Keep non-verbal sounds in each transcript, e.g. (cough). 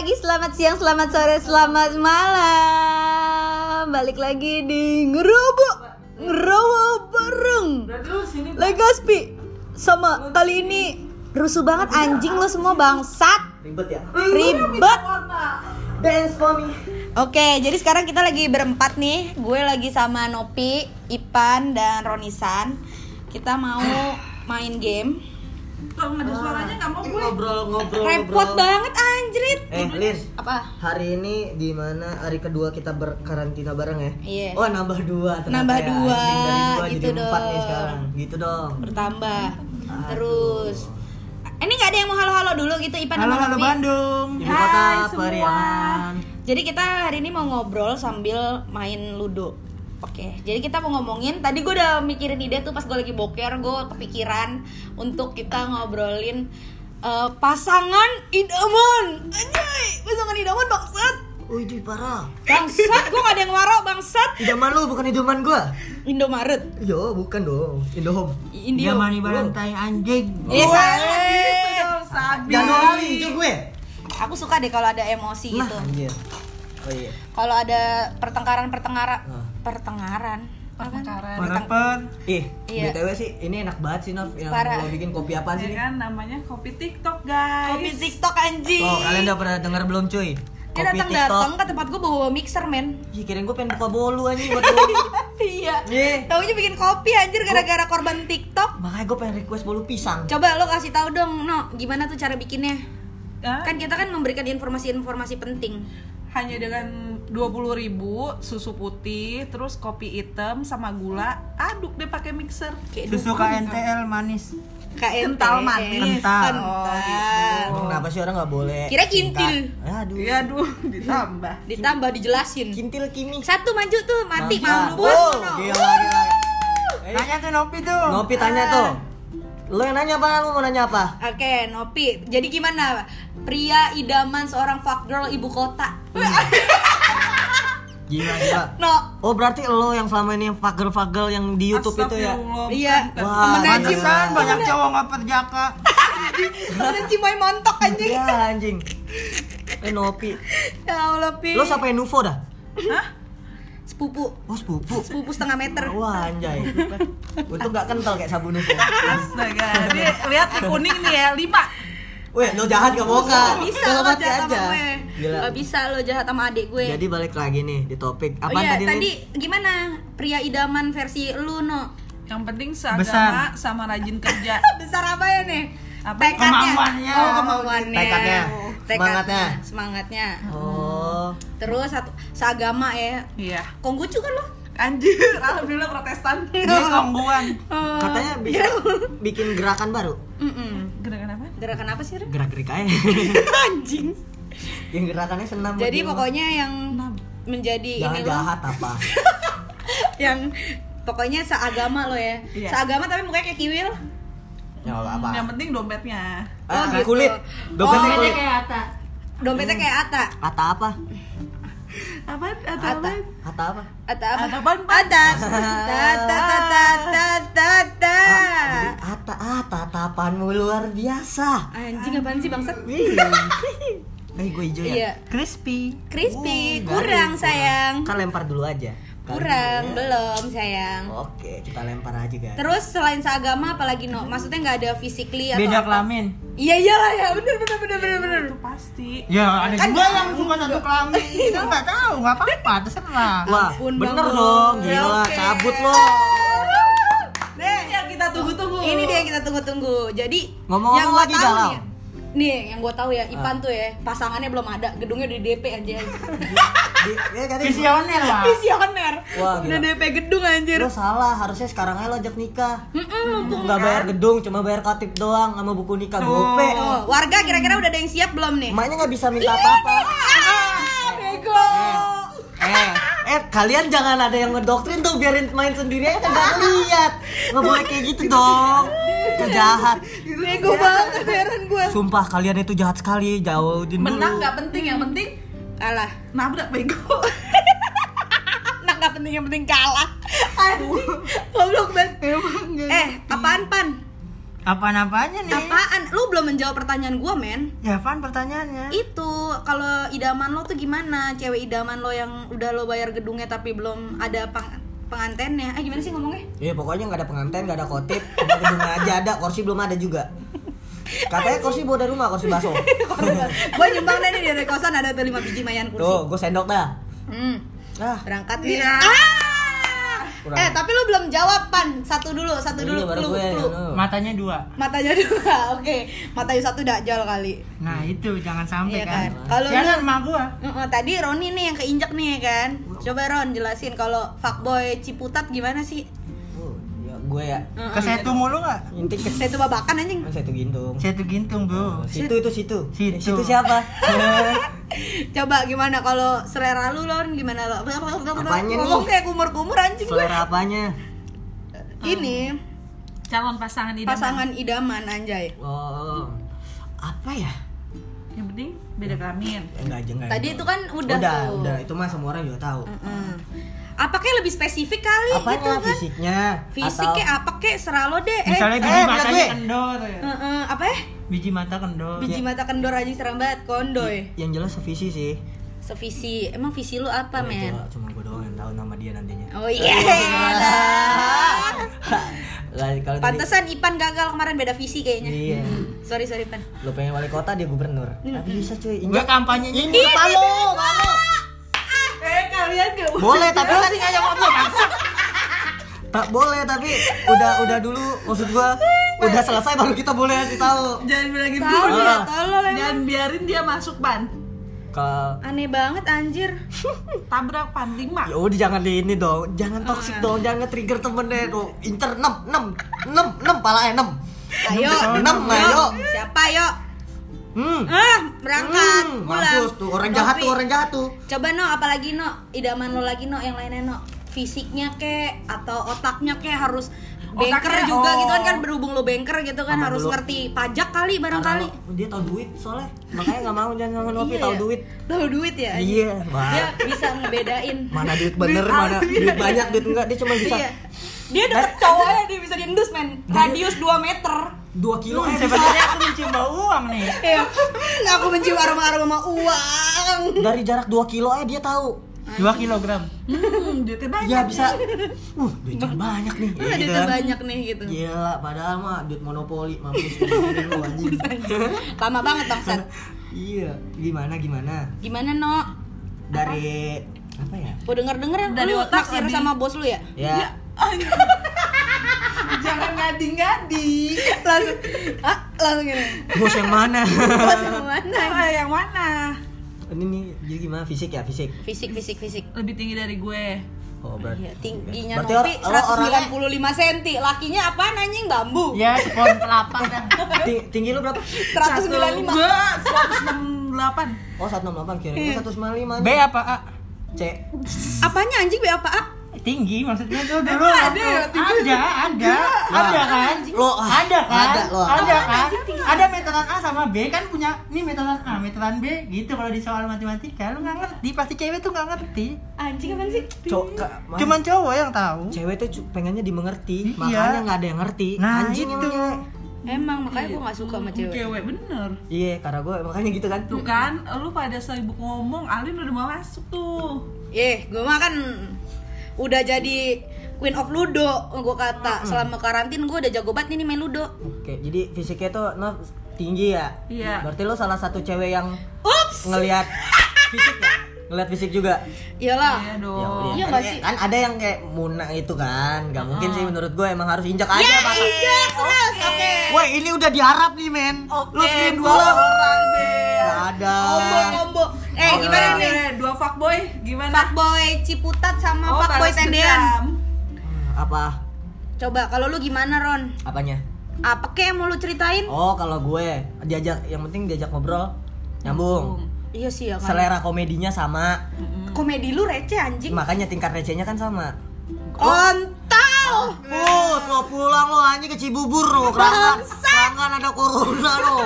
pagi, selamat siang, selamat sore, selamat malam. Balik lagi di ngerobo, ngerobo bareng. Legaspi sama kali ini rusuh banget anjing lo semua bangsat. Ribet ya? Ribet. Dance for me. Oke, jadi sekarang kita lagi berempat nih. Gue lagi sama Nopi, Ipan, dan Ronisan. Kita mau main game. Kalau nggak ada suaranya nggak mau gue. ngobrol-ngobrol. Repot banget anjrit. Eh, Liz. Apa? Hari ini di mana hari kedua kita berkarantina bareng ya? Iya. Oh, nambah dua ternyata Nambah ya. dua, Anjing, dari dua gitu jadi empat nih dong. sekarang. Gitu dong. Bertambah. Aduh. Terus. Ini nggak ada yang mau halo-halo dulu gitu Ipan Halo sama halo Nopi? Bandung. Ibu kota Hai semua. Periangan. Jadi kita hari ini mau ngobrol sambil main ludo. Oke, jadi kita mau ngomongin. Tadi gue udah mikirin ide tuh pas gue lagi boker, gue kepikiran untuk kita ngobrolin eh, pasangan idaman. Anjay, pasangan idaman bangsat. Wih, di parah. Bangsat, gue gak ada yang waro bangsat. Idaman lu bukan idaman gua. Indomaret. Yo, bukan dong. Indohome. Indio. Dia mani barantai anjing. Eh, salah. Sabi. Januari itu gue. Aku suka deh kalau ada emosi Nah, gitu. anjir. Oh iya. Kalau ada pertengkaran-pertengkaran, Nah. Pertengkaran. Pertengkaran. Paraper. Ih, Iya. BTW sih ini enak banget sih Nov yang Parah. mau bikin kopi apa sih? Ya kan namanya kopi TikTok guys. Kopi TikTok anjing. Oh, kalian udah pernah dengar belum cuy? Dia datang datang ke tempat gue bawa mixer men. Ih, kirain gue pengen buka bolu aja buat bolu. (laughs) iya. Iya. Taunya bikin kopi anjir gara-gara korban TikTok. Makanya gue pengen request bolu pisang. Coba lo kasih tahu dong, No, gimana tuh cara bikinnya? Hah? Kan kita kan memberikan informasi-informasi penting. hanya dengan 20.000 susu putih, terus kopi hitam sama gula, aduk deh pakai mixer. Kayak Susu dukun. KNTL manis. Kental manis. Kental. Kental. Emang kenapa sih orang nggak boleh? Kira kintil. Aduh. Iya, aduh, (laughs) ditambah. Ditambah dijelasin. Kintil kimi. Satu maju tuh, mati mampus. Oh, No. gila, gila. Eh, Tanya tuh Nopi tuh. Nopi tanya tuh. Lo yang nanya apa? Lo mau nanya apa? Oke, Nopi. Jadi gimana? Pria idaman seorang fuck girl ibu kota. (laughs) Gila, gila. (laughs) No. Oh berarti lo yang selama ini yang fagel-fagel yang di YouTube itu ya? Iya. Wah, Temen. Pantesan banyak cowok nggak perjaka. (laughs) Ada Cimoy montok anjing. Ya anjing. Eh Nopi. Ya Allah, Pi. Lo siapa yang Nuvo dah? Hah? sepupu. Oh sepupu. Sepupu setengah meter. Wah anjay. Untung gak kental kayak sabun Nuvo. Astaga, ini lihat nih kuning nih ya, 5 Weh, lo jahat gak mau Gak kan? bisa Kalau lo mati jahat sama aja. gue. Gila. Gak bisa lo jahat sama adik gue. Jadi balik lagi nih di topik. oh Apa iya, tadi? tadi gimana pria idaman versi lu no? Yang penting seagama Besar. sama rajin kerja. (laughs) Besar apa ya nih? Apa? Tekadnya. Kemampuannya. Oh, kemampuannya. Tekadnya. Tekadnya. Semangatnya. Semangatnya. Oh. Terus satu seagama ya. Iya. Konggucu kan lo? Anjir, (laughs) alhamdulillah protestan. Ini kongguan. Katanya bisa bikin gerakan baru. Gerakan apa? Gerakan apa sih? Ren? Gerak-gerik aja. (laughs) Anjing. yang gerakannya senam. Jadi pokoknya yang menjadi jangan ini lo jahat apa? (laughs) yang pokoknya seagama lo ya. Iya. Seagama tapi mukanya kayak kiwil. Ya nggak apa. Yang penting dompetnya. Ah, gitu. kulit. Dompetnya Oh, kulit. Dompetnya kayak Ata. Ata apa? Apa? Atau Ata. apa? Ata apa? Ata apa? Ata? Ata. Ta ta ta ta ta ta ta. Ah, Ata ah tatapanmu luar biasa. Anjing apaan sih bangsat? Wih. Eh gue hijau ya. Iya. Crispy. Crispy, Oh, kurang garing, sayang. Kan lempar dulu aja. Kurang, dulu ya. belum sayang. Oke, kita lempar aja guys. Terus selain seagama apalagi no? Maksudnya nggak ada physically atau Beda kelamin. Iya iyalah ya, bener bener bener bener bener. Itu pasti. Ya ada Kan juga yang suka satu kelamin. (laughs) Kita nggak tahu, nggak apa-apa, terserah. Wah, ampun, bener dong. Gila, Oke. cabut lo. Nih, Yang kita tunggu-tunggu. ini dia yang kita tunggu-tunggu. Jadi Ngomong-ngomong yang gua lagi galau. nih, ya, nih yang gue tahu ya, Ipan Ah. tuh ya pasangannya belum ada, gedungnya udah DP aja. (laughs) Ya, Visioner lah. Visioner. Wah, udah gila. DP gedung anjir. Lo salah, harusnya sekarang aja lo ajak nikah. Mm-mm, mumpung Nggak bayar gedung, cuma bayar katip doang sama buku nikah gope. Oh, warga kira-kira udah ada yang siap belum nih? Emaknya nggak bisa minta apa-apa. Ah, bego. Eh, eh kalian jangan ada yang ngedoktrin tuh biarin main sendiri aja kan nggak lihat. Nggak boleh kayak gitu dong. Itu jahat. Bego banget heran gue. Sumpah kalian itu jahat sekali. Jauhin dulu. Menang nggak penting, yang penting Kalah. nabrak bego. (laughs) Nah, nggak penting yang penting kalah. Goblok banget. Eh, apaan pan? Apaan-apanya nih? Apaan? Lu belum menjawab pertanyaan gua, men. Ya apaan pertanyaannya? Itu kalau idaman lo tuh gimana? Cewek idaman lo yang udah lo bayar gedungnya tapi belum ada peng pengantennya. Eh gimana sih ngomongnya? Iya pokoknya nggak ada pengantin, nggak ada khotib, cuma gedungnya aja ada, kursi belum ada juga. Katanya kursi bawa dari rumah, kursi baso. (laughs) gue nyumbang deh nih dari kosan ada tuh 5 biji mayan kursi. Tuh, gue sendok dah. Hmm. Nah, Berangkat nih. Iya. Ah! Kurang. Eh, tapi lu belum jawab, Pan. Satu dulu, satu dulu. Iya, baru Lu, gue. lu. lu. Matanya dua. Matanya dua. (laughs) Oke. Matanya satu dajal kali. Nah itu jangan Iya sampai kan. kan. Kalau Jangan emak gua. Heeh, tadi Roni nih yang keinjak nih ya kan. Coba Ron jelasin kalau fuckboy Ciputat gimana sih? Oh, gue ya. Heeh. Ke setu mulu nggak? Intik ke Saya tuh babakan anjing. saya tuh gintung. Setu gintung Oh, bro. situ itu situ. Situ. Situ siapa? (laughs) Coba gimana kalau selera lu Ron gimana lo? Apanya Ngomong kayak kumur-kumur anjing gue. Selera apanya? Ini calon pasangan idaman pasangan idaman anjay. Oh, apa ya? yang penting beda kelamin Eh, Enggak aja enggak. Tadi itu kan udah udah, tuh. udah. Itu mah semua orang juga tahu. Heeh. Apa kayak lebih spesifik kali Apanya gitu kan? fisiknya? Fisik atau- kayak apa kayak serah lo deh. Misalnya eh, biji eh, matanya gue. kendor ya. Heeh, apa ya? Biji mata kendor. Biji mata kendor aja serem banget kondoy. Yang jelas sevisi sih. Sevisi. Emang visi lu apa, Oh, men? Cuma gue doang yang tahu nama dia nantinya. Oh iya. (laughs) Lah, kalau tadi- Pantesan Ipan gagal kemarin beda visi kayaknya. Iya. Sorry, sorry, Pan. Lo pengen wali kota dia gubernur. Tapi bisa cuy. Gue Injak kampanyenya ini kamu. Eh kalian gak Boleh tapi kan aja ngobrol Tak boleh tapi udah udah dulu maksud gua udah selesai baru kita boleh kasih tahu. jangan bilangin Tahu dulu ya, Ah. tolol jangan biarin dia masuk ban Ke Aneh banget anjir. (laughs) tabrak pan lima ya udah jangan di ini dong, jangan toxic dong, jangan nge-trigger temennya tuh. Inter 6 6 6 6 pala 6. Ayo, Enam, ayo. Siapa, yuk? Hmm. Ah, berangkat. Hmm, pulang. mampus tuh orang jahat Ngopi. tuh orang jahat tuh. Coba no, apalagi no, idaman lo lagi no, yang lainnya no, fisiknya kek atau otaknya kek harus banker Otaknya, juga oh. gitu kan kan berhubung lo banker gitu kan Sama harus dulu. ngerti pajak kali barangkali. Karena dia tahu duit soalnya. Makanya nggak mau jangan ngomong ngopi Iya tahu duit. Tahu duit ya. Iya, wah. Dia bisa ngebedain. Mana duit bener, mana duit banyak, duit enggak, dia cuma bisa Iya. Dia dapet cowoknya dia bisa diendus men. Radius 2 meter. 2 kilo Hmm, eh bisa. sebenarnya aku mencium bau uang nih. (laughs) Iya. Aku mencium aroma-aroma uang. Dari jarak 2 kilo eh dia tahu. 2 kilogram. hmm, duitnya banyak Ya bisa. Uh, duitnya banyak nih. Ada gitu duitnya kan. banyak nih gitu. Gila, padahal mah duit monopoli mampus anjing. (laughs) Lama banget bangsat. Iya, gimana gimana? Gimana no? Dari apa ya? Gue denger-denger Dari lu otak naksir sama bos lu ya? Ya, jangan ngadi-ngadi langsung ah langsung gini bos yang mana? bos yang mana (laughs) yang mana Ini nih, jadi gimana fisik ya, fisik. fisik fisik fisik lebih tinggi dari gue Oh, berarti. Iya, tingginya Berarti Nopi or- lo orangnya 195 cm lakinya apaan anjing bambu Ya, pohon kelapa (laughs) dah. Ting- tinggi lu berapa? 195 enggak 168 Oh, 168 kira. Gua 195. B apa A? C. apanya anjing be apa ah Tinggi maksudnya tuh dulu. Ada tinggi? Ada, ada. Ada kan? Lo, ah, ada kan? ada, lo. Ada kan? Ada meteran A sama B kan punya ini meteran A, meteran B gitu kalau di soal matematika lu nggak ngerti pasti cewek tuh nggak ngerti. anjing apaan sih ma- Cuman cowok yang tahu. cewek tuh pengennya dimengerti, Iya. makanya nggak ada yang ngerti. Nah, Anjing itu. emang makanya gue gak suka sama cewek cewek bener Iya, karena gue makanya gitu kan. Tuh kan, lu pada sibuk ngomong, Alin udah mau masuk tuh eh gue mah kan udah jadi queen of ludo gue kata selama karantin gue udah jago banget nih main ludo Oke, jadi fisiknya tuh no, tinggi ya. Iya. Berarti lo salah satu cewek yang ups ngelihat (laughs) fisik ya? Ngelihat fisik juga. iyalah Iya Ya, dong Iya kan, sih? kan ada yang kayak Muna itu kan. Gak mungkin sih menurut gue emang harus injak aja ya bakal. injak terus oke Woi, ini udah diharap nih, men. Lu kirim dua orang deh Gak ada. combo combo eh gimana Oke, nih Dua fuckboy, gimana? fuckboy ciputat sama Oh, fuckboy tendean dendam. Apa? coba kalau lu gimana Ron Apanya? apa kek yang mau lu ceritain Oh, kalau gue diajak yang penting diajak ngobrol nyambung. iya sih ya kan Selera komedinya sama. komedi lu receh anjing Makanya tingkat recehnya kan sama. kontol Oh, lo pulang lo anjing ke Cibubur lo, kerangkan. Kerangkan ada corona lo.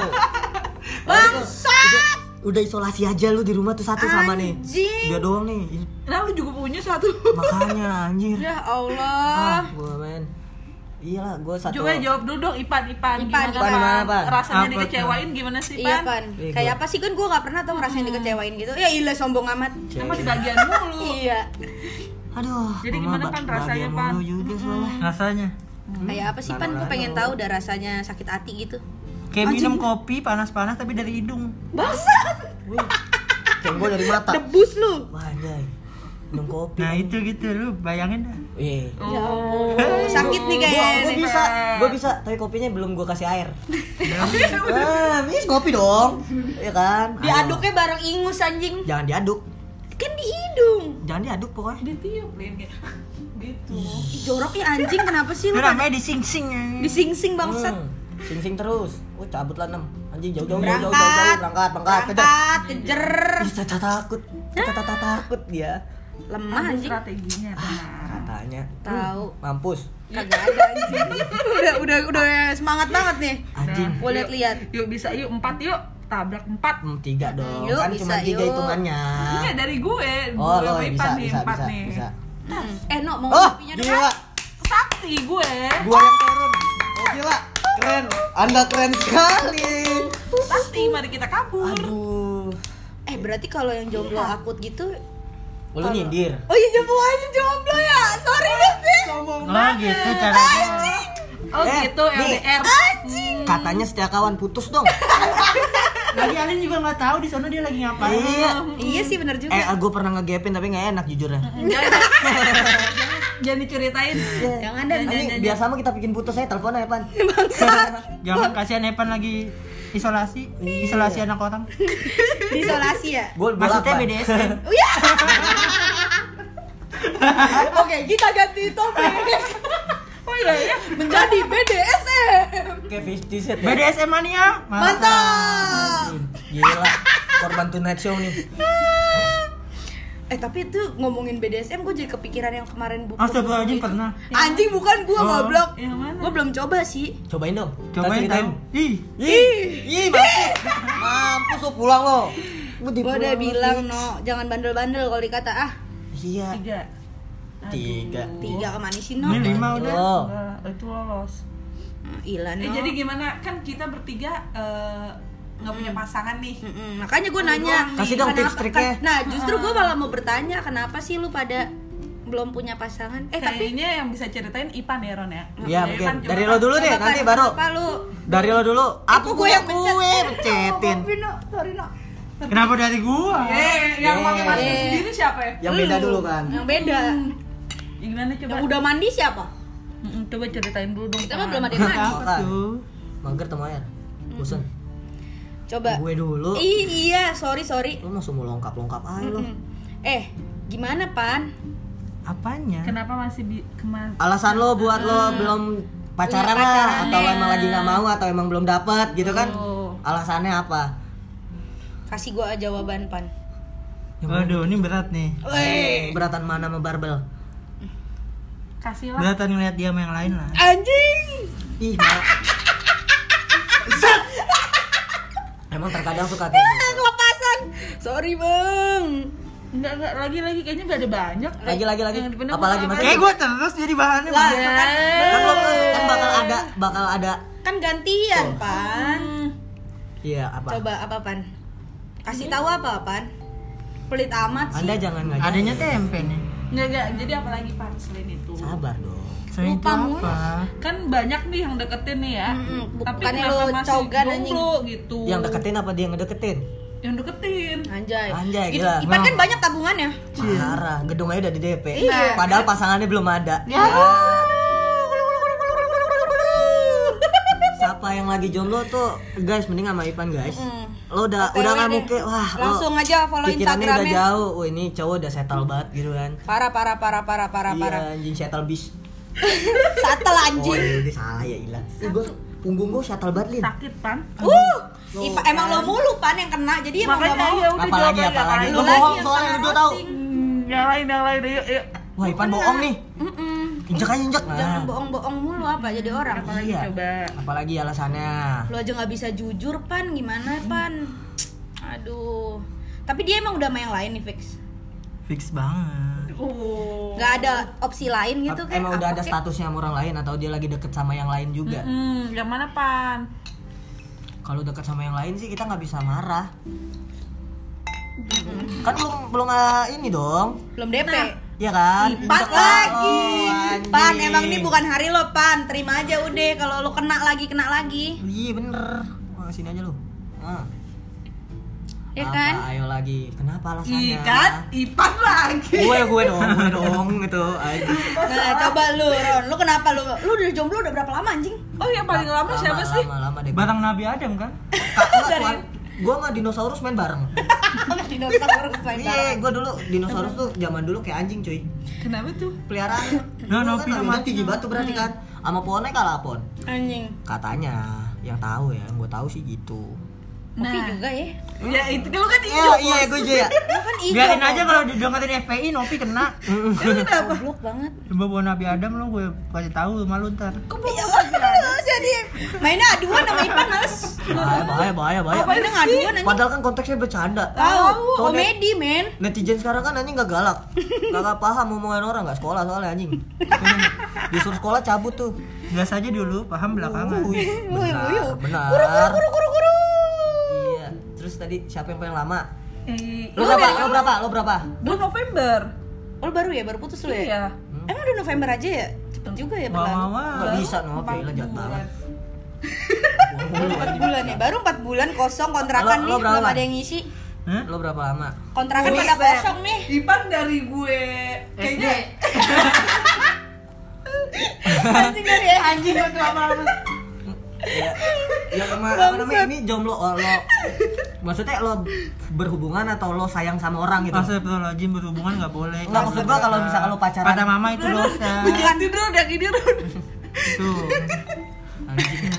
(laughs) bangsat Udah isolasi aja lu di rumah tuh satu sama nih. Dia doang nih. Nah, lu juga punya satu. Makanya anjir. ya Ah, Allah gua men. Iyalah, gue satu. Coba jawab dulu dong Ipan, Ipan, Ipan, gimana Ipan. Gimana, Pan? Rasanya Apa, dikecewain gimana sih Iya Pan? pan, Iya, kayak gua- apa sih kan gue gak pernah tau ngerasain dikecewain gitu Ya ilah sombong amat Emang di bagian mulu Iya Aduh. Jadi gimana, ba- Pan, rasanya, Pan? juga soalnya. Rasanya Kayak apa sih pan, gue pengen tahu udah rasanya sakit hati gitu kayak minum kopi panas-panas tapi dari hidung. Bangsat, Wih, Kayak gue dari mata. debus lu Wah, anjay. Minum kopi. Nah itu gitu lu bayangin dah. Iya. Ya ampun, sakit nih kayaknya gua nih. bisa, gua bisa, tapi kopinya belum gua kasih air. (laughs) ah, bis kopi dong, ya kan? Ayo. Diaduknya bareng ingus anjing Jangan diaduk, Kan di hidung jangan diaduk pokoknya. Ditiup kayak gitu Jorok ya anjing, kenapa sih lu namanya dising-sing. Di sing-sing bangsat Hmm, sing sing terus. Oh cabut lah enam. Anjing jauh jauh jauh jauh jauh, Berangkat jauh berangkat berangkat kejar. Berangkat, kejer Ih, tata takut, tata tata takut dia. Lemah anjing strateginya benar Katanya. Tahu Mampus. Kagak ada anjing (laughs) Udah, udah, udah semangat banget nih Anjing. Gue liat-liat Yuk bisa yuk empat yuk tabrak empat Hmm, tiga dong. Yuk, kan bisa, cuma tiga yuk. hitungannya. Iya dari gue Oh, gue bisa nih bisa empat bisa nih bisa. Eh no, mau Oh, gila. Sakti gue Gua yang turun. Oh, gila. Keren. Anda keren sekali. Sakti mari kita kabur Aduh. Eh berarti kalau yang jomblo akut gitu Lu nyindir. Oh iya jomblo aja jomblo ya Sorry Bebe Oh gitu caranya. Oh Eh, gitu nih. LDR Katanya setia kawan putus dong. (laughs) Lagi Alin juga nggak tahu di sana dia lagi ngapain. iya. Iya sih bener juga Eh, gue pernah ngegepin tapi nggak enak jujur ya. (laughs) Jangan Jangan diceritain Jangan dah Ini biar sama kita bikin putus saya telepon Pan. (laughs) Jangan kasihan Evan lagi isolasi, isolasi anak orang. (laughs) Isolasi ya Gue Maksudnya BDSM. Oh (laughs) iya Oke kita ganti topik Oh iya ya Menjadi BDSM Kayak 50 set ya. BDSM mania. Mantap Gila. Korban Tonight Show nih. Eh tapi itu ngomongin BDSM gue jadi kepikiran yang kemarin buku Astagfirullahaladzim pernah. Anjing bukan gue Oh. goblok Yang mana? Gue belum coba sih Cobain dong. Cobain tahu. Ih, Ih, ih, mampus. Mampus lo pulang lo. Gue udah bilang no Jangan bandel-bandel kalau dikata ah Iya. Tiga Tiga. Tiga ke mana sih no ini lima udah. Lo. Enggak, itu lolos Ilan Eh no jadi gimana kan kita bertiga eh, nggak punya pasangan nih Mm-mm, makanya gue nanya Kasih dong kenapa- tips triknya. kan- nah justru gue malah mau bertanya kenapa sih lu pada belum punya pasangan eh tapi Kayaknya yang bisa ceritain Ipan ya Ron ya Iya Ipan, mungkin. Dari lo dulu deh, nanti baru. kenapa lu Dari lo dulu. Aku gue yang gue cetin. Oh, Kenapa dari gua? Eh, yang Eh. pakai masker sendiri siapa ya? Yang beda Lu. dulu kan. yang beda Ya, Gimana coba? yang udah mandi siapa coba ceritain dulu dong. kita mah Pan. belum ada yang mandi Apa? Mager temu air. Coba Gue dulu. Ih, iya sorry sorry Lu langsung mau longkap-longkap aja lo. Eh gimana pan Apanya? Kenapa masih bi? Alasan lo buat lo belum pacaran Punya lah pacaran atau ya. emang lagi nggak mau atau emang belum dapet gitu kan? Oh. Alasannya apa? kasih gue jawaban pan Waduh, ini berat nih. Weh, Beratan mana sama barbel? Kasih lah. Beratan ngeliat dia sama yang lain lah. anjing Ih, malah- (laughs) Emang terkadang suka kayak (laughs) gitu. kelepasan sorry bang Enggak enggak lagi lagi kayaknya udah ada banyak. Lagi lagi lagi. Apalagi apa? masih Kayak gua terus jadi bahannya. Lah, kan, kan lo kan bakal ada bakal ada kan gantian Oh. pan iya apa? coba apa pan kasih tahu apa pan pelit amat sih Anda jangan ngajak. Adanya tempe nih. Enggak enggak. Jadi apalagi Pan selain itu? Sabar dong. Itu Lupa mulu. apa? Kan banyak nih yang deketin nih ya. Mm-mm, Tapi kenapa lu masih cogan, anjing. jomblo gitu? Yang deketin apa dia ngedeketin? Yang deketin. anjay Anjay, Gitu, gila. Ipan kan banyak tabungannya Parah, gedung aja udah di DP. Iya. Padahal pasangannya belum ada. Ya. Siapa yang lagi jomblo tuh, guys, mending sama Ipan guys. Mm. Lo udah OTW udah nggak mungkin, wah, lo Langsung aja follow pikirannya udah Instagramnya. jauh. Wah, ini cowok udah settle banget gitu kan. parah parah parah parah parah parah Iya, anjing settle bis. Satel Oh, anjing iya, udah salah ya, Ila. Ih, gua punggung gua settle banget, Lin. Sakit Pan. uh Ipa, emang lo mulu pan yang kena jadi emang Makanya gak mau ya udah Apalagi, jawab aja apalagi. Lagi bohong soalnya, lu roasting. Hmm, Yang lain yang lain yuk yuk. Wah, Ipan bohong nih. Injek aja injek. Nah. jangan bohong-bohong mulu apa jadi orang Apalagi Iya. coba. Apalagi alasannya. lo aja nggak bisa jujur pan gimana pan aduh tapi dia emang udah sama yang lain nih fix Fix banget. Oh. nggak ada opsi lain gitu kan Emang udah ada statusnya sama orang lain atau dia lagi deket sama yang lain juga? Hmm, yang mana pan? Kalau deket sama yang lain sih kita nggak bisa marah. Kan belum belum ah, ini dong. belum DP Iya kan? Empat lagi. oh. Pan, emang ini bukan hari lo, Pan. Terima aja udah kalau lo kena lagi, kena lagi. Iya bener. Wah, sini aja lu. Nah. Ya Apa, kan? Ayo lagi. Kenapa alasannya? Ih kan, Ipan lagi. Gue gue dong, gue dong gitu. Nah, coba lu, Ron. Lu kenapa lu? Lu udah jomblo udah berapa lama anjing? Oh yang paling lama, siapa sih? Lama, lama deh. Barang Nabi Adam kan? Kakak, gue sama dinosaurus main bareng. (laughs) Dinosaurus main Iya, bareng. gue dulu dinosaurus tuh zaman dulu kayak anjing cuy. Kenapa tuh? Peliharaan. Nah, Dulu Nopi kan Nabi tinggi batu berarti kan. Sama pohonnya kalah pon. Anjing. Katanya yang tahu ya, yang gue tahu sih gitu. Nah. juga ya. Ya itu kan lu kan Iya, hijau. iya gue juga ya. Lu kan hijau. Biarin kok. aja kalau didengerin FPI Nopi kena. (laughs) Goblok banget. Coba bawa Nabi Adam lo gue kasih tahu sama lu ntar. Ya, jadi mainnya aduan sama Ipan males. Bahaya, bahaya, bahaya, bahaya. Mainnya ngaduan anjing. Padahal kan konteksnya bercanda. Tahu, komedi, men. Netizen sekarang kan anjing gak galak Gak paham omongan orang, gak sekolah soalnya anjing (laughs) Disuruh sekolah cabut tuh Gas aja dulu, paham belakangan. Benar, benar Kuru kuru kuru. Iya, terus tadi siapa yang paling lama? Eh, Lo berapa? Lo berapa? Lo berapa? Bulan November. Oh, lu baru ya, baru putus lu ya? Iya. Emang udah November aja ya? Cepet juga ya berlalu. mau Gak bisa, no, Gila jahat banget Empat bulan ya, baru empat bulan kosong kontrakan Lo- nih, lo belum ada yang ngisi. Hah? Lo berapa lama? Kontrakan Buset. pada kosong nih. Ipan dari gue kayaknya (laughs) (laughs) Anjing dari. Anjing lama-lama. Ya, ya sama apa namanya ini jomblo oh, lo maksudnya lo berhubungan atau lo sayang sama orang gitu? Astagfirullahaladzim berhubungan gak boleh. Nggak, maksud gua kalau misalkan lo pacaran- Kata mama itu dosa. Bukan tidur udah gini. Anjing.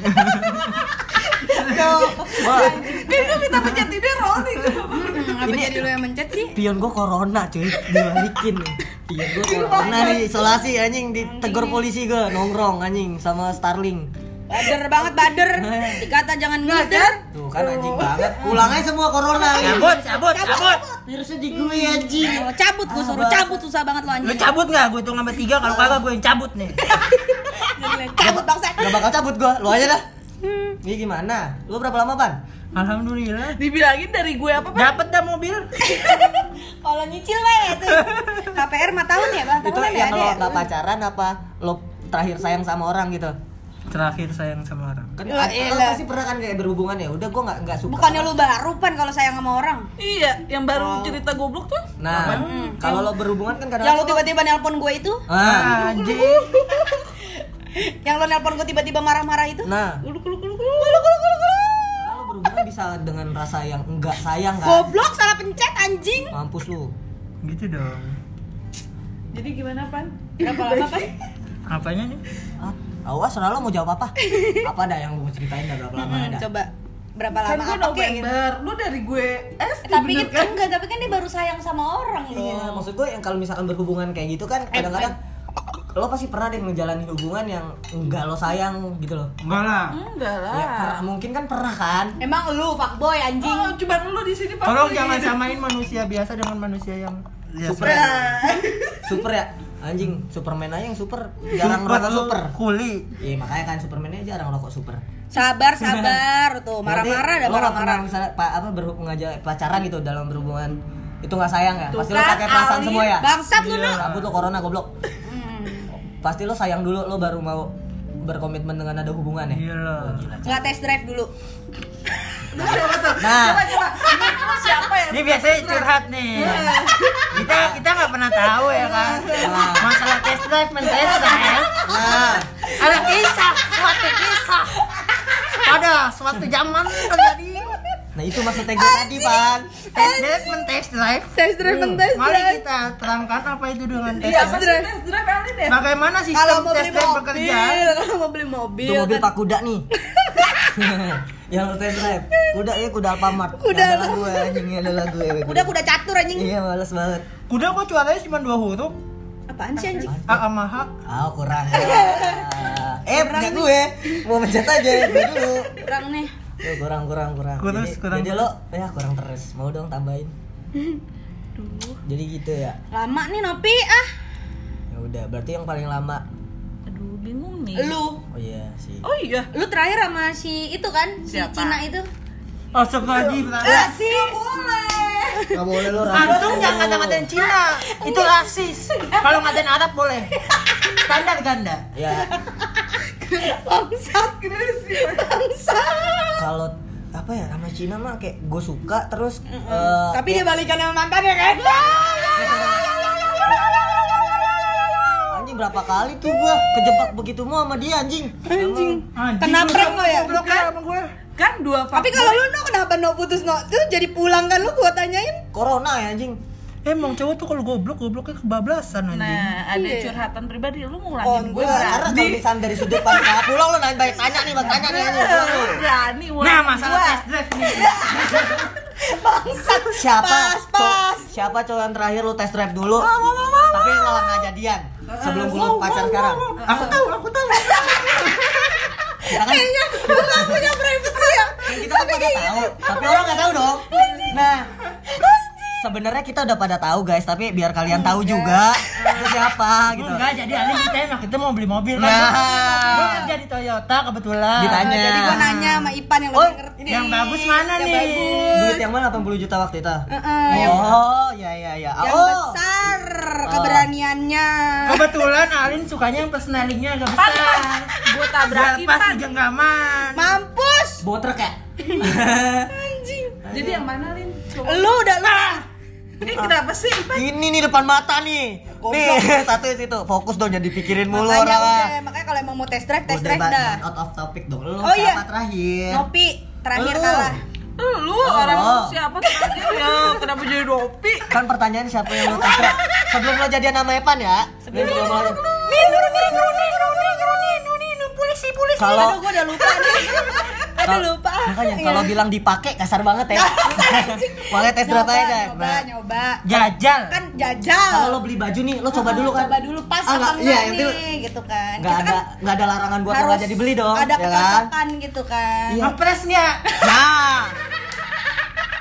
Wah, Kayaknya minta pencet tidur rolling. (laughs) apa Ini- jadi lu yang mencet sih? pion gua corona cuy. Dibalikin. Pion gua corona nih isolasi anjing. Ditegur polisi gua nongkrong anjing sama Starling Bader banget bader. (laughs) Dikata jangan ngider. tuh kan anjing banget pulangnya semua corona Cabut, cabut, cabut. virusnya di gue anjing Oh, cabut gue suruh cabut susah banget lo Lu anjing. cabut gak? Gue hitung sampai tiga kalau kagak gue yang cabut nih. (laughs) Cabut bangsat. gak bakal cabut gua lo aja dah ini gimana lu berapa lama ban Alhamdulillah. Dibilangin dari gue apa? Pan? Dapat dah mobil. (laughs) Kalau nyicil mah ya tuh. KPR 4 tahun ya, Bang? itu ya yang ada lo ya? pacaran apa lo terakhir sayang sama orang gitu Terakhir sayang sama orang. kan Wah, lo pasti pernah kan kayak berhubungan ya udah gua nggak nggak suka Bukannya lu baru pan kalau sayang sama orang. Iya, yang baru cerita goblok tuh. nah kalau lo berhubungan kan kadang Yang lu tiba-tiba nelpon gue itu, ah, Anjing. (laughs) yang lu nelpon gue tiba-tiba marah-marah itu. nah berhubungan bisa dengan rasa yang enggak sayang kan Goblok salah pencet anjing. mampus lu Gitu dong. Jadi gimana pan? Berapa lama kan? Apanya nih? Awas lo mau jawab apa (laughs) apa dah yang lu mau ceritain dah berapa lama Hmm, ada coba berapa Kan lama gue apa kek gitu. November, lu dari gue S Eh, Tapi kan enggak, tapi kan dia baru sayang sama orang iya maksud gue yang kalau misalkan berhubungan kayak gitu kan kadang-kadang lo pasti pernah deh ngejalanin hubungan yang enggak lo sayang gitu loh Enggak lah. Enggak lah. ya pernah- mungkin kan pernah kan Emang lu fuckboy anjing. Oh, cuma lu di sini. Tolong jangan samain manusia biasa dengan manusia yang biasa. super super (laughs) ya anjing superman aja yang super jarang Super, rokok lu super Kuli. iya makanya kan superman aja jarang rokok super Sabar, sabar tuh. Marah-marah pernah marah-marah. misalnya pa, apa berhubungan ngajak pacaran gitu dalam berhubungan itu nggak sayang ya Tuh pasti lo kan, pakai perasaan semua ya Bangsat lu. Nuk. kabut lo corona goblok Hmm. pasti lo sayang dulu lo baru mau berkomitmen dengan ada hubungan ya Iya lah. Nggak test drive dulu. Nah Coba coba. Ini siapa ya? Ini biasanya curhat nih. Kita kita nggak pernah tahu ya kan. Masalah test drive, men test drive. nah Ada kisah, suatu kisah. Pada suatu zaman terjadi nah itu maksudnya gue tadi pan test drive, men test drive. Test drive, test Mari kita terangkan apa itu dengan test Iya, drive. pasti tes drive kali deh. Bagaimana Kalau sistem mau test drive bekerja? kalau mau beli mobil, itu mobil kan- pak kuda nih (laughs) yang lo test drive kuda ya kuda alfamart Kuda ada lagu ya anjing nggak ada lagu ya Udah kuda catur anjing. iya males banget Kuda kok suaranya cuma dua huruf? Apaan sih anjing? A sama H. ah kurang (laughs) eh punya gue mau mencet aja gue dulu Kurang nih. Tuh, kurang kurang kurang. Kurus, jadi, kurang. jadi lo ya kurang terus. Mau dong tambahin. Aduh, Jadi gitu ya. Lama nih Nopi ah. Ya udah, berarti yang paling lama. aduh bingung nih. Lu. Oh iya sih. Oh iya. lu terakhir sama si itu kan? Si Siapa? Cina itu? Astagfirullahaladzim sih Gak boleh. Lu Antum jangan ngata-ngatain Cina. Itu rasis. Kalau ngatain Arab boleh. (laughs) Standar ganda. Ya, bangsat bangsat. Kalau apa ya sama Cina mah kayak gue suka terus eh, tapi dia balikan sama mantannya kan? Anjing berapa kali tuh gua kejebak begitu mau sama dia anjing. anjing. Anjing, kena prank lo ya? ya sama gue Kan dua tapi kalau lu no kenapa no putus no? Tuh jadi pulang kan lu gua tanyain? Corona ya anjing. Emang cowok tuh kalau goblok, gobloknya kebablasan anjing Nah, ada Iya. curhatan pribadi lu Oh, ngulangin gue enggak. Karena kalau misalnya dari sudut pandang ah, pulang lu nanya banyak tanya nih, bang tanya nih lu. Berani Nah masalah test drive nih (laughs) bangsat Siapa? pas pas siapa cowok yang terakhir lu test drive dulu? Tapi malah nggak jadian. Sebelum lu pacar sekarang. Aku tahu, aku tahu Ya kan? kayaknya lu gak punya privacy ya kita kan pada tahu, tapi orang nggak tahu dong. Nah, sebenarnya kita udah pada tahu guys, tapi biar kalian tahu juga itu siapa (laughs) gitu. Enggak, jadi Alin kita emang kita mau beli mobil kan Nah. Kerja di Toyota kebetulan Ditanya. jadi gua nanya sama Ipan yang Oh, lebih ngerti yang bagus mana yang nih? bagus Duit yang mana 80 juta waktu itu? Heeh, yang, Oh, ya ya ya. yang Oh. besar keberaniannya Kebetulan Alin sukanya yang personalingnya agak besar Gue Biar tabrakin pas genggaman mampus Bawa truk ya? (laughs) anjing Jadi yang mana Lin? Coba. lu udah lu Ini kenapa sih? Pan? Ini nih depan mata nih. Nih, (laughs) satu di situ. Fokus dong jangan dipikirin mulu makanya orang. udah makanya kalau emang mau test drive test drive dah out of topic dong. Lu Oh, iya. terakhir? Nopi terakhir Lu. kalah Lu orang Oh. siapa terakhir ya? Kenapa jadi dopi? Kan pertanyaan siapa yang lu tes drive? Sebelum lo jadian sama Evan ya? Sebelum lo mau nih nuruni nuruni nuruni nuruni nuruni polisi polisi Kalau- aduh gua udah lupa nih (laughs) aduh lupa Makanya Iya. kalau bilang dipakai kasar banget ya. Makanya tes drive nyoba aja. nyoba Nah, nyoba Jajal kan jajal Kalau lo beli baju nih, lo coba dulu kan. coba dulu pas Ah, apa enggak iya, yang nih gitu kan Nggak ada kan nggak ada larangan buat lo nggak jadi beli dong, ada ya kan? kecocokan gitu kan Iya. Ngepres nggak? Nah, (laughs)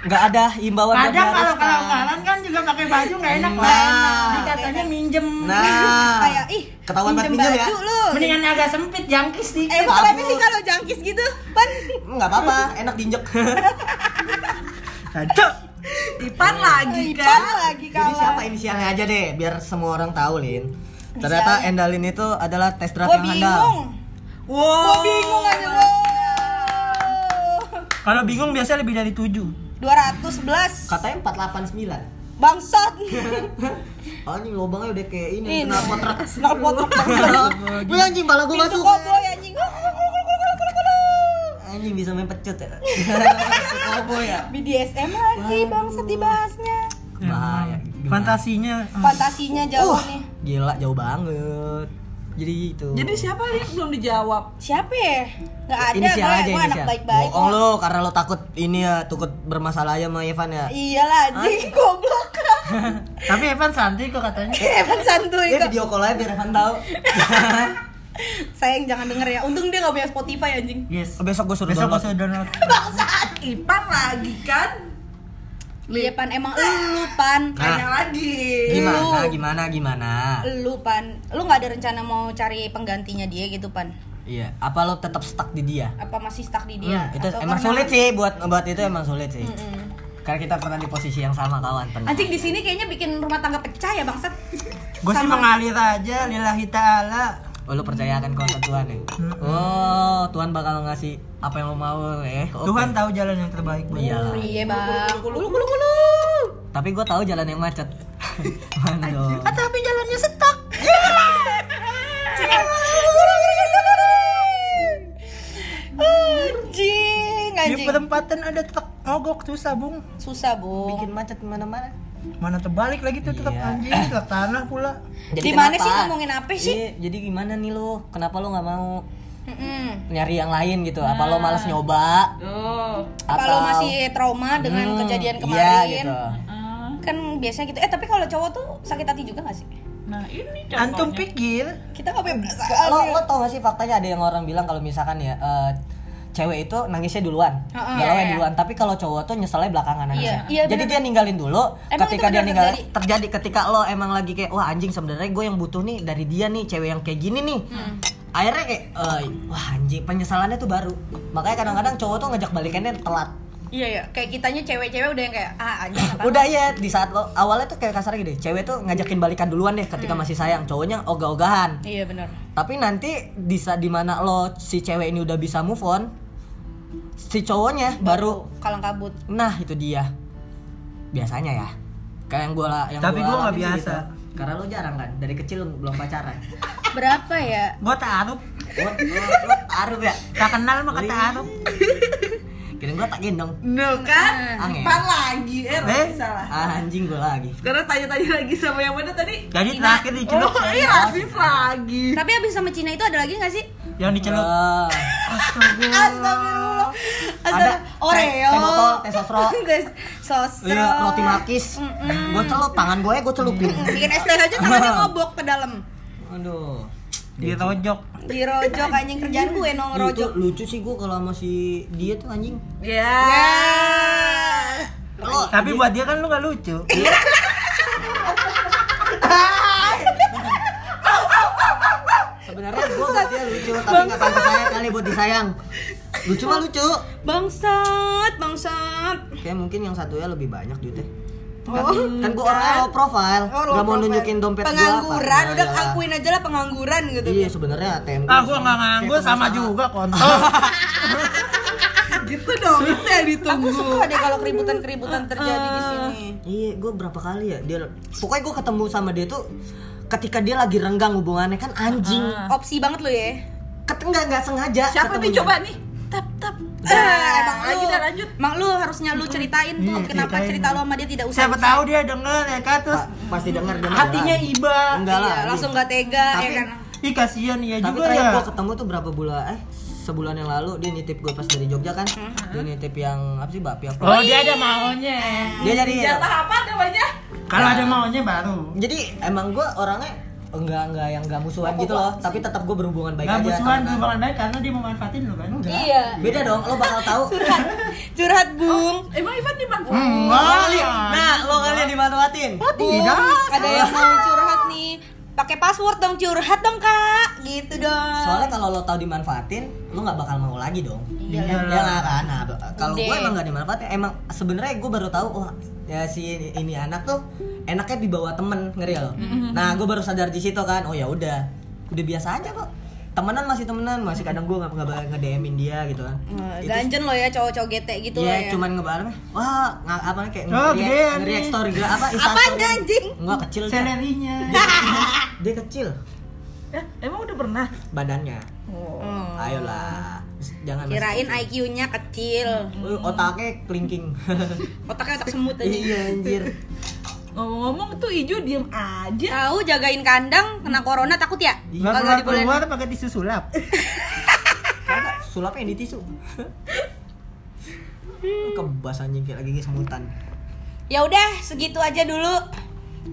nggak ada himbauan buat Kadang kalau kalau kan juga pakai baju nggak enak Nah. lah katanya minjem Nah, kayak ih ketahuan banget minjem ya. baju lu Mendingan agak sempit, jangkis eh dikit emang kenapa kabur. sih kalau jangkis gitu pan Nggak apa-apa, enak diinjek. (laughs) Aduh Ipan lagi Ipan kan? lagi Jadi kalah siapa inisialnya aja deh, biar semua orang tahu, Lin. Ternyata. Endalin itu adalah tes drive yang handal. bingung Wow. gua bingung aja wow Kalau bingung biasanya lebih dari 7 211 Katanya 489. bangsat (laughs) Anjing lubangnya udah kayak ini, Ini. kenal potret. knalpot Wih anjing pala gua pintu masuk. koboi anjing Anjing bisa main pecut ya. (laughs) Cowboy ya. BDSM lagi bangsat dibahasnya Bahaya. Fantasinya fantasinya jauh Uh, nih gila jauh banget. Jadi gitu. Jadi siapa Lin? Belum dijawab. siapa ya nggak ada inisial gue aja gue anak baik-baik Bohong kok. lu karena lu takut ini ya, takut bermasalah aja sama Evan ya. iyalah anjing (laughs) goblok (laughs) Tapi Evan santai kok katanya (laughs) Evan santuy Dia kok video call aja biar Evan tahu. sayang jangan denger ya untung dia gak punya Spotify anjing Yes Besok gua suruh Besok download. gua suruh download bangsat Ipan lagi kan? Iya pan emang lu pan Tanya lagi. Gimana? Lu. Gimana? Gimana? lu pan lu nggak ada rencana mau cari penggantinya dia gitu pan Iya, apa lo tetap stuck di dia? apa masih stuck di dia itu Atau emang karena- sulit sih buat buat itu emang sulit sih. Mm-mm. Karena kita pernah di posisi yang sama kawan pernah. anjing di sini kayaknya bikin rumah tangga pecah ya bangsat Gue sih mengalir aja lillahi ta'ala Oh, lu percaya akan kuasa Tuhan ya? Oh, Tuhan bakal ngasih apa yang lo mau ya. Oke. Tuhan tahu jalan yang terbaik buat Iya. iya bang kulu kulu kulu Tapi gue tahu jalan yang macet. (laughs) Mana dong? Ah, Tapi jalannya setak anjing Di perempatan ada truk mogok susah bung susah bu Bikin macet mana-mana. Mana terbalik lagi tuh truk Iya. anjing truk tanah pula Di mana sih ngomongin apa sih? Iya, jadi gimana nih lu? Kenapa lu nggak mau Mm-mm. nyari yang lain gitu? Apa lo malas nyoba? Tuh. Apa lo masih trauma dengan Hmm, kejadian Iya kemarin? gitu. Ah, Kan biasanya gitu. Eh tapi kalau cowok tuh sakit hati juga gak sih? Nah ini antum pikir Kita gak punya perasaan. Lo ya. lo tau gak sih faktanya ada yang orang bilang kalau misalkan ya eh, cewek itu nangisnya duluan, Heeh. galaunya Iya, iya. duluan. Tapi kalau cowok tuh nyeselnya belakangan nangisnya. Iya, iya, Jadi bener. dia ninggalin dulu. Emang ketika dia ninggalin terjadi? terjadi ketika lo emang lagi kayak wah anjing sebenarnya gue yang butuh nih dari dia nih cewek yang kayak gini nih. Hmm. Akhirnya kayak eh, wah anjing penyesalannya tuh baru. Makanya kadang-kadang cowok tuh ngajak balikannya telat. Iya ya, kayak kitanya cewek-cewek udah yang kayak ah anjing Udah ya di saat lo awalnya tuh kayak kasar gitu. Cewek tuh ngajakin balikan duluan deh ketika masih sayang. Cowoknya ogah-ogahan. Iya benar. Tapi nanti di saat di mana lo si cewek ini udah bisa move on, si cowoknya baru kalang kabut. nah itu dia biasanya ya kayak yang gue lah yang Tapi gua gua nggak biasa. gitu. karena lo jarang kan dari kecil belum pacaran (laughs) Berapa ya? Gua taruh, lo taruh ya tak kenal mah kata taruh. (laughs) kira gue tak gendong No kan? Angin. Empat lagi, eh, Eh? salah. ah, anjing gue lagi Sekarang tanya-tanya lagi sama yang mana tadi? Jadi terakhir dicelup Oh iya, Afif lagi. Tapi abis sama Cina itu ada lagi gak sih? yang dicelup. Ah, Astagfirullah. Ada Oreo. teh, teh botol teh sosro (laughs) iya roti markis. Gue celup tangan gue gue celupin. Bikin es teh aja tangannya (laughs) ngobok ke dalam. aduh. Dirojok. Dirojok anjing. Kerjaan gue nong itu rojok. lucu sih gue kalau sama si dia tuh anjing. Ya. lo Tapi buat dia kan lu gak lucu. (laughs) sebenarnya gue buat dia lucu tapi nggak sampai saya kali buat disayang lucu mah lucu Bangsat, bangsat. kayak mungkin yang satunya lebih banyak duitnya Oh, kan gue orangnya low profile Oh, low nggak mau nunjukin dompet gue Pengangguran, udah akuin aja lah pengangguran gitu. iya sebenarnya ATM Ah gua nggak nganggur sama juga (laughs) kontol. Gitu dong, (laughs) itu yang ditunggu. Aku suka deh kalau keributan-keributan terjadi di sini. iya gue berapa kali ya dia pokoknya gue ketemu sama dia tuh ketika dia lagi renggang hubungannya kan anjing Opsi banget lo ya. Ket nggak nggak sengaja Siapa nih coba nih? Tap tap. Eh, emang lagi lu, dah lanjut. Emang lu harusnya lu ceritain tuh Iya, kenapa ceritain. cerita lu sama dia tidak usah. Siapa tahu dia denger ya kan terus Pa- pasti dengar dia hatinya iba. enggak lah Iya, langsung gak tega Tapi- ya kan. Ih kasihan ya tapi juga ya. gue ketemu tuh berapa bulan eh sebulan yang lalu dia nitip gue pas dari Jogja kan dia nitip yang apa sih bakpia Oh dia ada maunya. dia jadi Jatah apa namanya? Kalau ada maunya baru. jadi emang gue orangnya enggak enggak yang enggak musuhan gitu loh tapi tetap gue berhubungan baik Gak aja musuhan temenan. hubungan baik karena dia memanfaatin lu kan. Iya. beda dong lo bakal tahu (laughs) Curhat, Bung. Emang Ivan dimanfaat? Enggak. nah lo kalian dimanfaatin Tidak. Ada yang mau curhat (laughs) nih. Pakai password dong curhat dong, Kak. Gitu dong. soalnya kalau lo tahu dimanfaatin lo nggak bakal mau lagi dong Iya ya lah. nggak kan nah kalau gue Udah. emang nggak dimanfaatin emang sebenarnya gue baru tahu oh ya si ini, ini anak tuh enaknya dibawa temen ngeri lo nah gue baru sadar di situ kan oh ya udah udah biasa aja kok temenan masih temenan masih kadang gue nggak nggak nge DMin dia gitu kan ganjen lo ya cowok-cowok gete gitu Iya, lo ya. cuman ngebalas wah nggak apa kayak Oh, nge-react story gue apa Instastory. anjing? Enggak kecil Cak. Selerinya. (laughs) dia kecil Eh, emang udah pernah? badannya Oh. Ayolah jangan Kirain IQ-nya kecil. Wih, otaknya kelingking (laughs) Otaknya otak semut aja. iya anjir Ngomong-ngomong tuh Ijo diem aja. Tahu jagain kandang kena corona takut ya? Keluar dibolehin. keluar pakai tisu sulap. sulapnya di tisu (laughs) kebas anjing kayak lagi semutan Ya udah, segitu aja dulu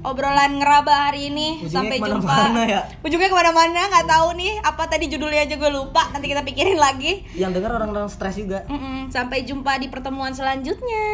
obrolan ngeraba hari ini. Ujungnya Sampai jumpa. ke mana-mana (laughs) ya? Ujungnya ke mana-mana nggak tahu nih. Apa tadi judulnya aja gue lupa. Nanti kita pikirin lagi. yang dengar orang-orang stres juga Mm-mm. Sampai jumpa di pertemuan selanjutnya.